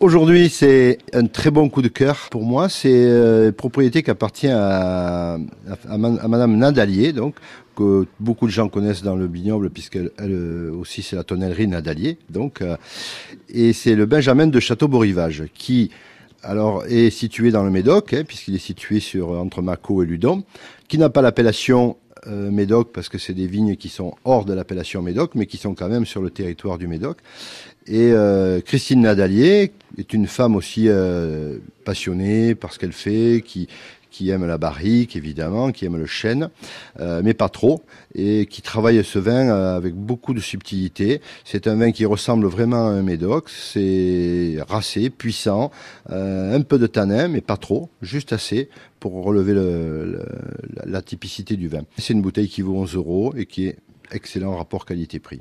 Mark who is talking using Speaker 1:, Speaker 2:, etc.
Speaker 1: Aujourd'hui, c'est un très bon coup de cœur pour moi. C'est euh, une propriété qui appartient à, à, Madame Nadalier, donc que beaucoup de gens connaissent dans le vignoble, puisqu'elle elle, aussi c'est la tonnellerie Nadalier. Donc, euh, et c'est le Benjamin de Château-Borivage qui alors est situé dans le Médoc, hein, puisqu'il est situé sur entre Mâcon et Ludon, qui n'a pas l'appellation euh, Médoc parce que c'est des vignes qui sont hors de l'appellation Médoc, mais qui sont quand même sur le territoire du Médoc. Et euh, Christine Nadalier est une femme aussi euh, passionnée par ce qu'elle fait, qui, aime la barrique évidemment, qui aime le chêne, euh, mais pas trop, et qui travaille ce vin euh, avec beaucoup de subtilité. C'est un vin qui ressemble vraiment à un médoc, c'est racé, puissant, un peu de tanin, mais pas trop, juste assez pour relever le, la typicité du vin. C'est une bouteille qui vaut 11 euros et qui est excellent rapport qualité-prix.